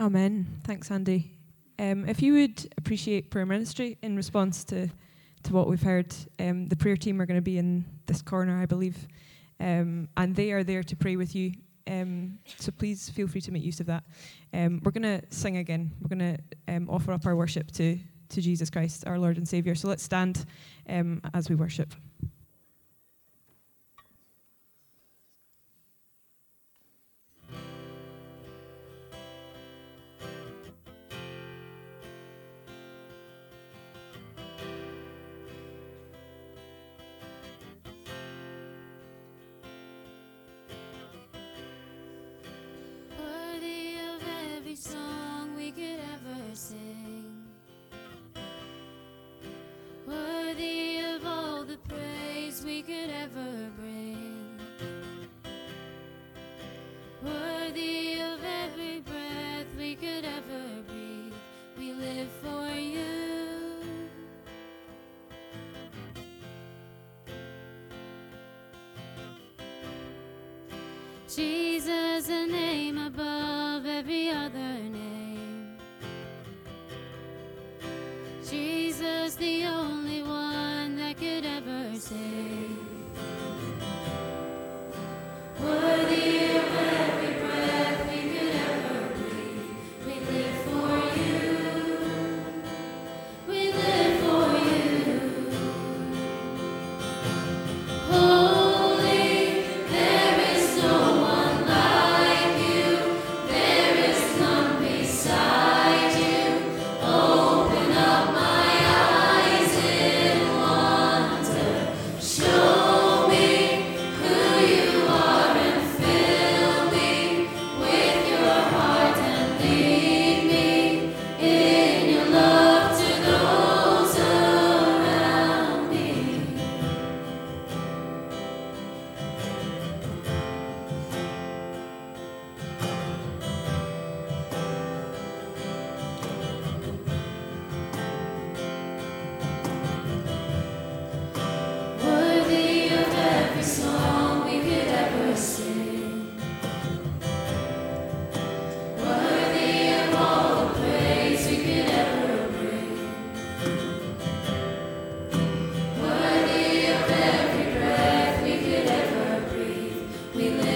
Amen. Thanks, Andy. Um, if you would appreciate prayer ministry in response to, to what we've heard, um, the prayer team are going to be in this corner, I believe, um, and they are there to pray with you. Um, so please feel free to make use of that. Um, we're going to sing again. We're going to um, offer up our worship to, to Jesus Christ, our Lord and Savior. So let's stand as we worship. Jesus, a name above me live.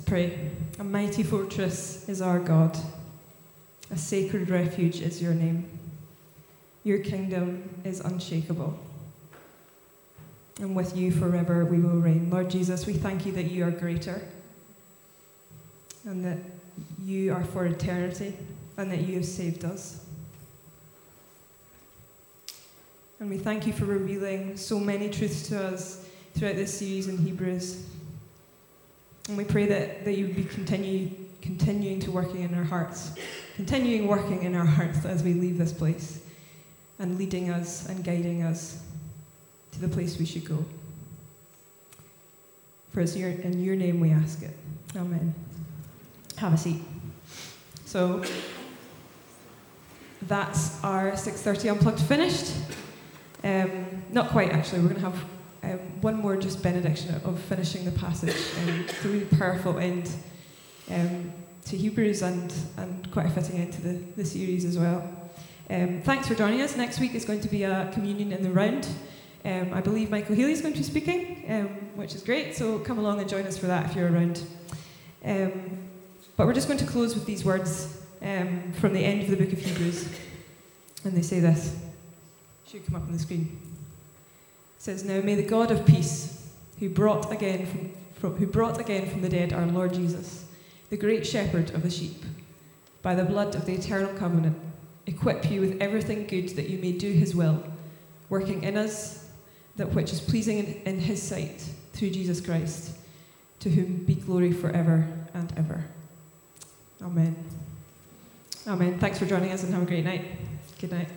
Pray. A mighty fortress is our God, a sacred refuge is your name. Your kingdom is unshakable. And with you forever we will reign. Lord Jesus, we thank you that you are greater and that you are for eternity and that you have saved us. And we thank you for revealing so many truths to us throughout this series in Hebrews. And we pray that, that you would be continue, continuing to working in our hearts, continuing working in our hearts as we leave this place, and leading us and guiding us to the place we should go. For it's your, in your name we ask it. Amen. Have a seat. So that's our 6:30 unplugged finished. Um, not quite actually. We're going to have um, one more just benediction of finishing the passage. Um, it's a really powerful end um, to Hebrews and, and quite a fitting end to the, the series as well. Um, thanks for joining us. Next week is going to be a communion in the round. Um, I believe Michael Healy is going to be speaking, um, which is great. So come along and join us for that if you're around. But we're just going to close with these words from the end of the book of Hebrews. And they say this. Should come up on the screen. Says, Now may the God of peace, who brought again from, from, who brought again from the dead our Lord Jesus, the great shepherd of the sheep, by the blood of the eternal covenant, equip you with everything good that you may do his will, working in us that which is pleasing in, in his sight through Jesus Christ, to whom be glory forever and ever. Amen. Amen. Thanks for joining us and have a great night. Good night.